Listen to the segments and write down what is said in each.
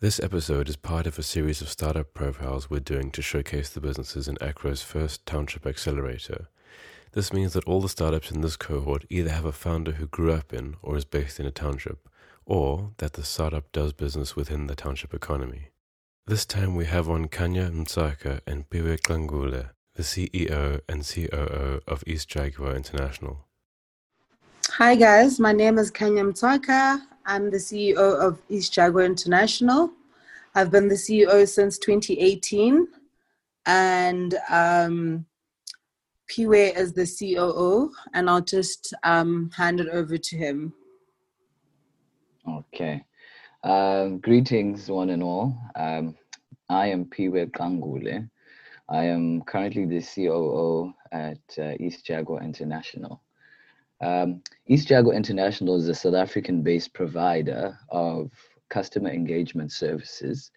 This episode is part of a series of startup profiles we're doing to showcase the businesses in Akro's first Township Accelerator. This means that all the startups in this cohort either have a founder who grew up in or is based in a township, or that the startup does business within the township economy. This time we have on Kanya Mtsaka and Piwe Qangule, the CEO and COO of East Jaguar International. Hi guys, my name is Kanya Mtsaka. I'm the CEO of East Jaguar International. I've been the CEO since 2018, and um, Piwe is the COO, and I'll just um, hand it over to him. Okay. Um, greetings, one and all. Um, I am Piwe Qangule. I am currently the COO at uh, East Jaguar International. Um, East Jaguar International is a South African based provider of customer engagement services,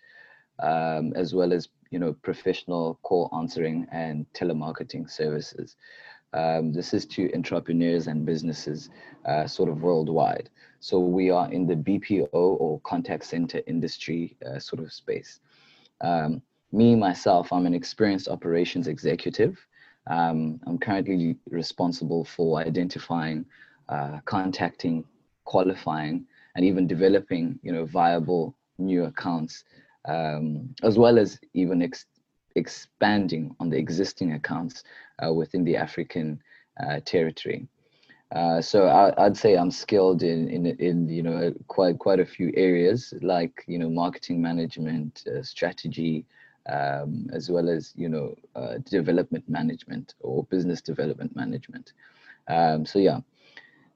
um, as well as you know professional call answering and telemarketing services. Um, this is to entrepreneurs and businesses uh, sort of worldwide. So we are in the BPO or contact center industry uh, sort of space. Um, me, myself, I'm an experienced operations executive. Um, I'm currently responsible for identifying, uh, contacting, qualifying, and even developing, you know, viable new accounts, um, as well as even ex- expanding on the existing accounts uh, within the African uh, territory. Uh, so I, would say I'm skilled in, in in you know quite quite a few areas like you know marketing management, uh, strategy, um, as well as you know uh, development management or business development management. Um, so yeah,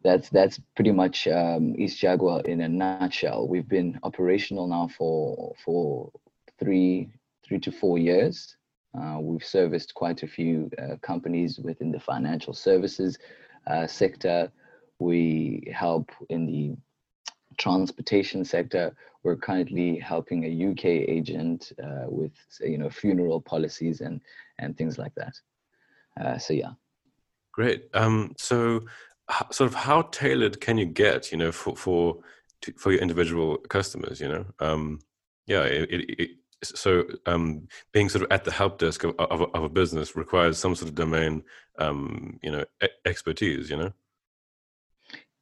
that's that's pretty much um, East Jaguar in a nutshell. We've been operational now for for three three to four years. Uh, we've serviced quite a few uh, companies within the financial services uh, sector. We help in the transportation sector we're currently helping a UK agent uh, with you know funeral policies and and things like that. Uh, so yeah. Great. Um, so, sort of, how tailored can you get, you know, for for for your individual customers? You know, um, yeah. It, it, it, so, um, being sort of at the help desk of, of, of a business requires some sort of domain, um, you know, expertise. You know.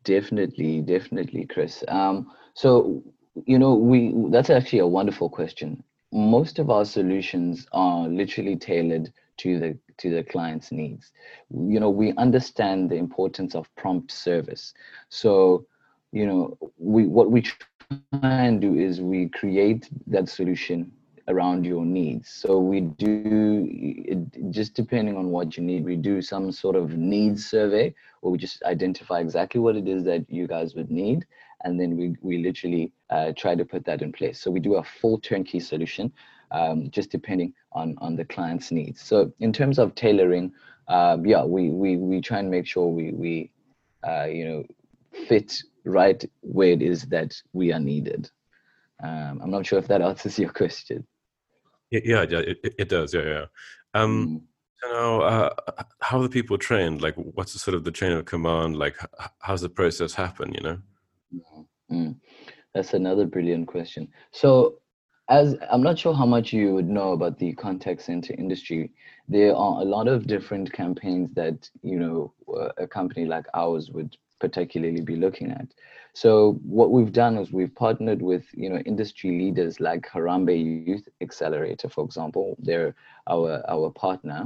Definitely, definitely, Chris. Um, so you know we that's actually a wonderful question. Most of our solutions are literally tailored to the to the client's needs. You know we understand the importance of prompt service. So you know we what we try and do is we create that solution around your needs so we do just depending on what you need we do some sort of needs survey where we just identify exactly what it is that you guys would need and then we, we literally uh, try to put that in place. So we do a full turnkey solution, um, just depending on, on the client's needs. So in terms of tailoring, uh, yeah, we, we, we try and make sure we, we uh, you know, fit right where it is that we are needed. Um, I'm not sure if that answers your question. Yeah, yeah, it, it does. Yeah, yeah. Um, mm. So now, uh, how are the people trained? Like, what's the sort of the chain of command? Like, how's the process happen? You know? Mm, that's another brilliant question. So, as I'm not sure how much you would know about the contact center industry, there are a lot of different campaigns that you know a company like ours would particularly be looking at. So what we've done is we've partnered with you know industry leaders like Harambee Youth Accelerator, for example. They're our our partner.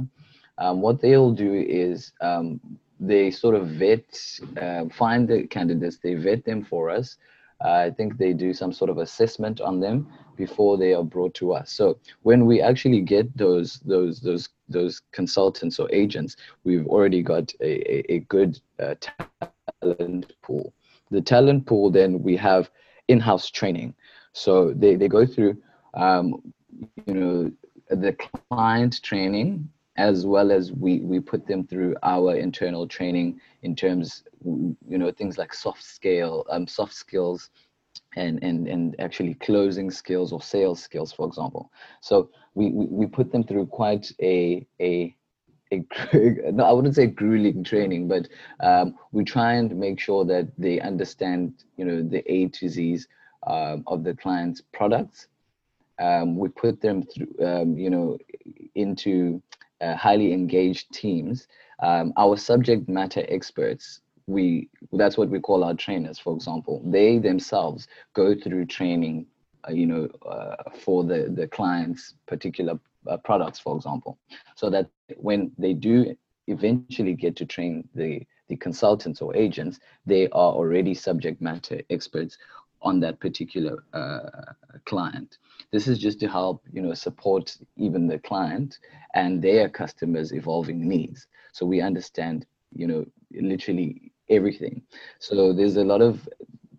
Um, what they'll do is um, they sort of vet, uh, find the candidates, they vet them for us. Uh, I think they do some sort of assessment on them before they are brought to us. So when we actually get those those those those consultants or agents, we've already got a, a, a good uh, talent pool. The talent pool, then we have in-house training. So they, they go through, um, you know, the client training as well as we we put them through our internal training in terms you know things like soft scale um, soft skills and and and actually closing skills or sales skills for example so we we, we put them through quite a a a, no, I wouldn't say grueling training, but um, we try and make sure that they understand, you know, the A to Z's um, of the client's products um, we put them through, um, you know, into uh, highly engaged teams. Um, our subject matter experts, we that's what we call our trainers. For example, they themselves go through training, uh, you know, uh, for the the client's particular products, for example, so that when they do eventually get to train the the consultants or agents, they are already subject matter experts on that particular uh, client. This is just to help, you know, support even the client and their customers' evolving needs. So we understand, you know, literally everything. So there's a lot of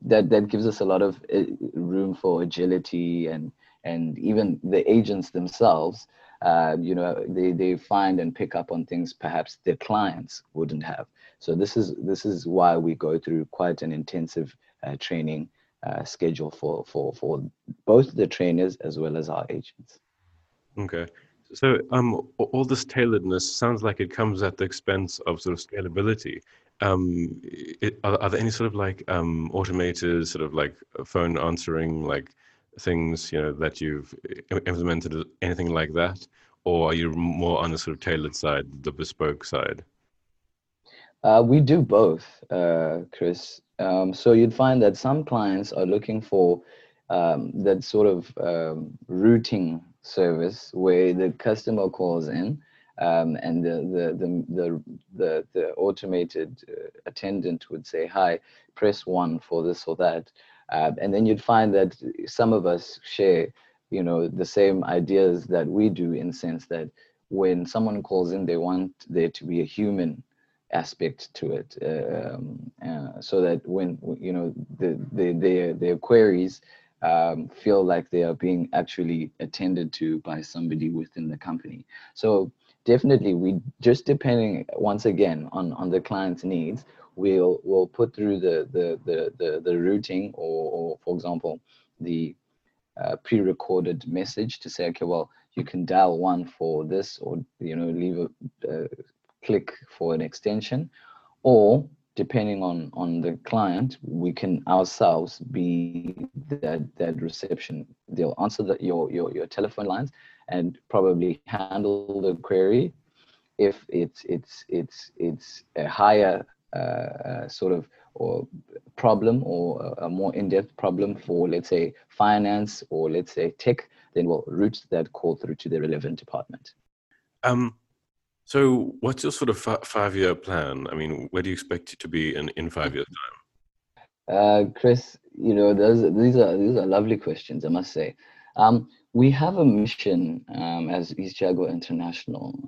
that that gives us a lot of uh, room for agility and and even the agents themselves uh, you know they, they find and pick up on things perhaps their clients wouldn't have so this is this is why we go through quite an intensive uh, training uh, schedule for for for both the trainers as well as our agents. Okay, so um, all this tailoredness sounds like it comes at the expense of sort of scalability. Um, it, are, are, there any sort of like um, automated sort of like phone answering like things you know that you've implemented anything like that, or are you more on the sort of tailored side, the bespoke side? Uh, we do both, uh, Chris. Um, so you'd find that some clients are looking for um, that sort of um, routing service where the customer calls in um, and the, the, the, the, the, automated uh, attendant would say, hi, press one for this or that. Uh, and then you'd find that some of us share, you know, the same ideas that we do in sense that when someone calls in, they want there to be a human aspect to it. Um, uh, so that when you know the, the their their queries um, feel like they are being actually attended to by somebody within the company. So definitely we just depending once again on on the client's needs we'll we'll put through the the the the, the routing or, or for example the uh, pre-recorded message to say okay well you can dial one for this or you know leave a uh, click for an extension. Or depending on on the client we can ourselves be that that reception. They'll answer the, your your your telephone lines and probably handle the query. If it's it's it's it's a higher sort of or problem or a more in-depth problem for let's say finance or let's say tech then we'll route that call through to the relevant department um so, what's your sort of five year plan? I mean, where do you expect it to be in, in five years' time? Uh, Chris, you know, those, these are these are lovely questions, I must say. Um, we have a mission um, as East Jaguar International.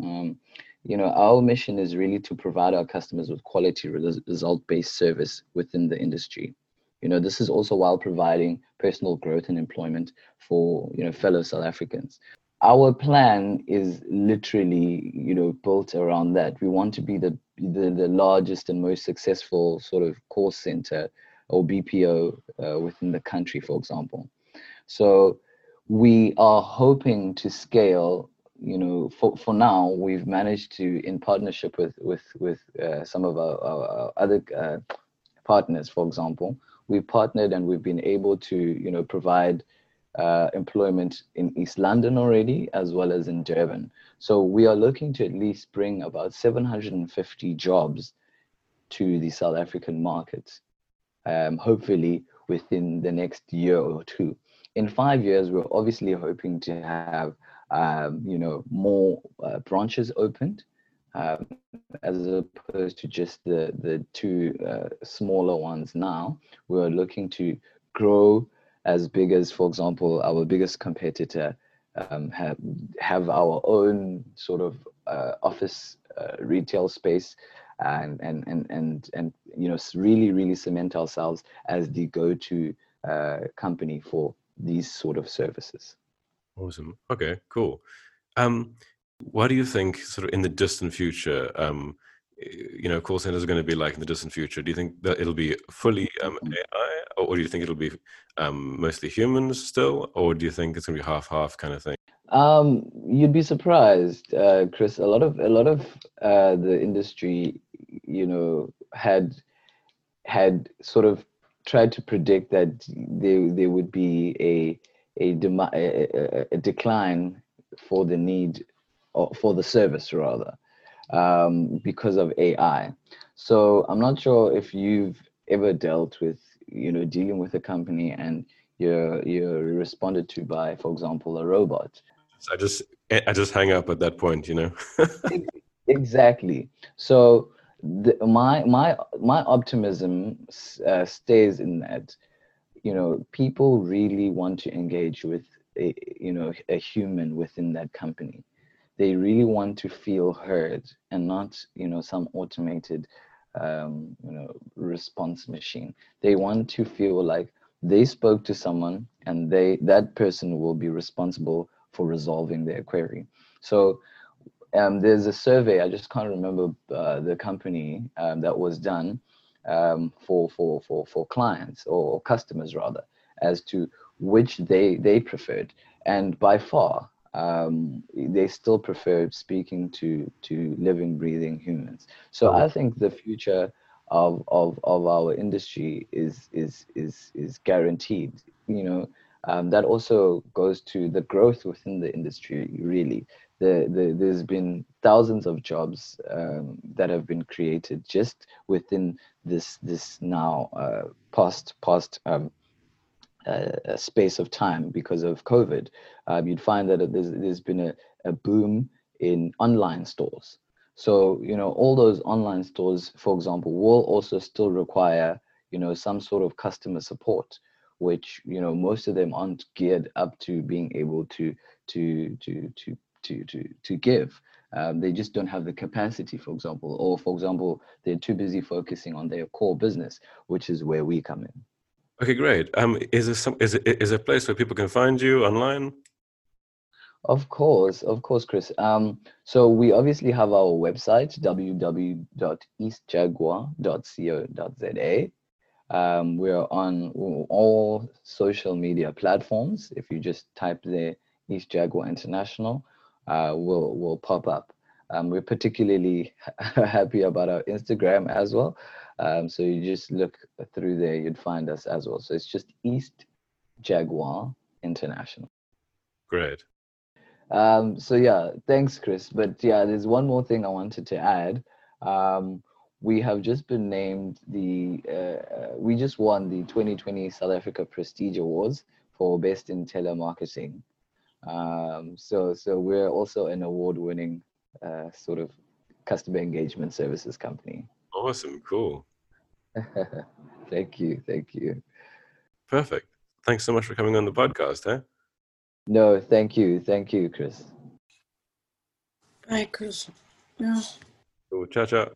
You know, our mission is really to provide our customers with quality result based service within the industry. You know, this is also while providing personal growth and employment for you know fellow South Africans. Our plan is literally you know built around that. We want to be the the, the largest and most successful sort of call center or bpo uh, within the country for example. So we are hoping to scale you know for, for now we've managed to in partnership with with with uh, some of our, our, our other uh, partners for example we've partnered and we've been able to you know provide uh, employment in East London already, as well as in Durban. So we are looking to at least bring about 750 jobs to the South African market, um, hopefully within the next year or two. In five years, we're obviously hoping to have, um, you know, more uh, branches opened, um, as opposed to just the the two uh, smaller ones now. We're looking to grow as big as, for example, our biggest competitor um, have have our own sort of uh, office uh, retail space, and and and and and you know really really cement ourselves as the go-to uh, company for these sort of services. Awesome. Okay. Cool. Um, what do you think, sort of in the distant future? Um, you know, call centers are going to be like in the distant future? Do you think that it'll be fully um, mm-hmm. AI, or do you think it'll be um, mostly humans still, or do you think it's going to be half half kind of thing? Um, you'd be surprised, uh, Chris. A lot of a lot of uh, the industry, you know, had had sort of tried to predict that there there would be a a, dem- a, a, a decline for the need or for the service rather um, because of AI. So I'm not sure if you've ever dealt with you know dealing with a company and you're you're responded to by, for example, a robot. I just I just hang up at that point, you know. exactly. So the, my my my optimism uh, stays in that you know people really want to engage with a you know a human within that company. They really want to feel heard and not you know some automated um, you know response machine. They want to feel like they spoke to someone and they that person will be responsible for resolving their query. So um, there's a survey i just can't remember uh, the company um, that was done um, for for for for clients or customers rather as to which they they preferred and by far um, they still prefer speaking to to living, breathing humans. So I think the future of of of our industry is is is is guaranteed. You know, um, that also goes to the growth within the industry. Really, the, the there's been thousands of jobs um, that have been created just within this this now uh, past past um, a space of time because of COVID, um, you'd find that there's, there's been a, a boom in online stores. So, you know, all those online stores, for example, will also still require, you know, some sort of customer support, which, you know, most of them aren't geared up to being able to, to, to, to, to, to, to give. Um, they just don't have the capacity, for example, or for example, they're too busy focusing on their core business, which is where we come in. Okay, great. Um, is there some is it is a place where people can find you online? Of course, of course, Chris. Um, so we obviously have our website www.eastjaguar.co.za. Um, we're on all social media platforms. If you just type the East Jaguar International, uh, will will pop up. Um, we're particularly happy about our Instagram as well. Um, so you just look through there, you'd find us as well. So it's just East Jaguar International. Great. Um, so yeah, thanks, Chris. But yeah, there's one more thing I wanted to add. Um, we have just been named the, uh, uh we just won the 2020 South Africa Prestige Awards for Best in Telemarketing. Um, so, so we're also an award-winning uh, sort of customer engagement services company. Awesome, cool. thank you. Thank you. Perfect. Thanks so much for coming on the podcast, huh? No, thank you. Thank you, Chris. Bye, Chris. Yeah. Cool. Ciao, ciao.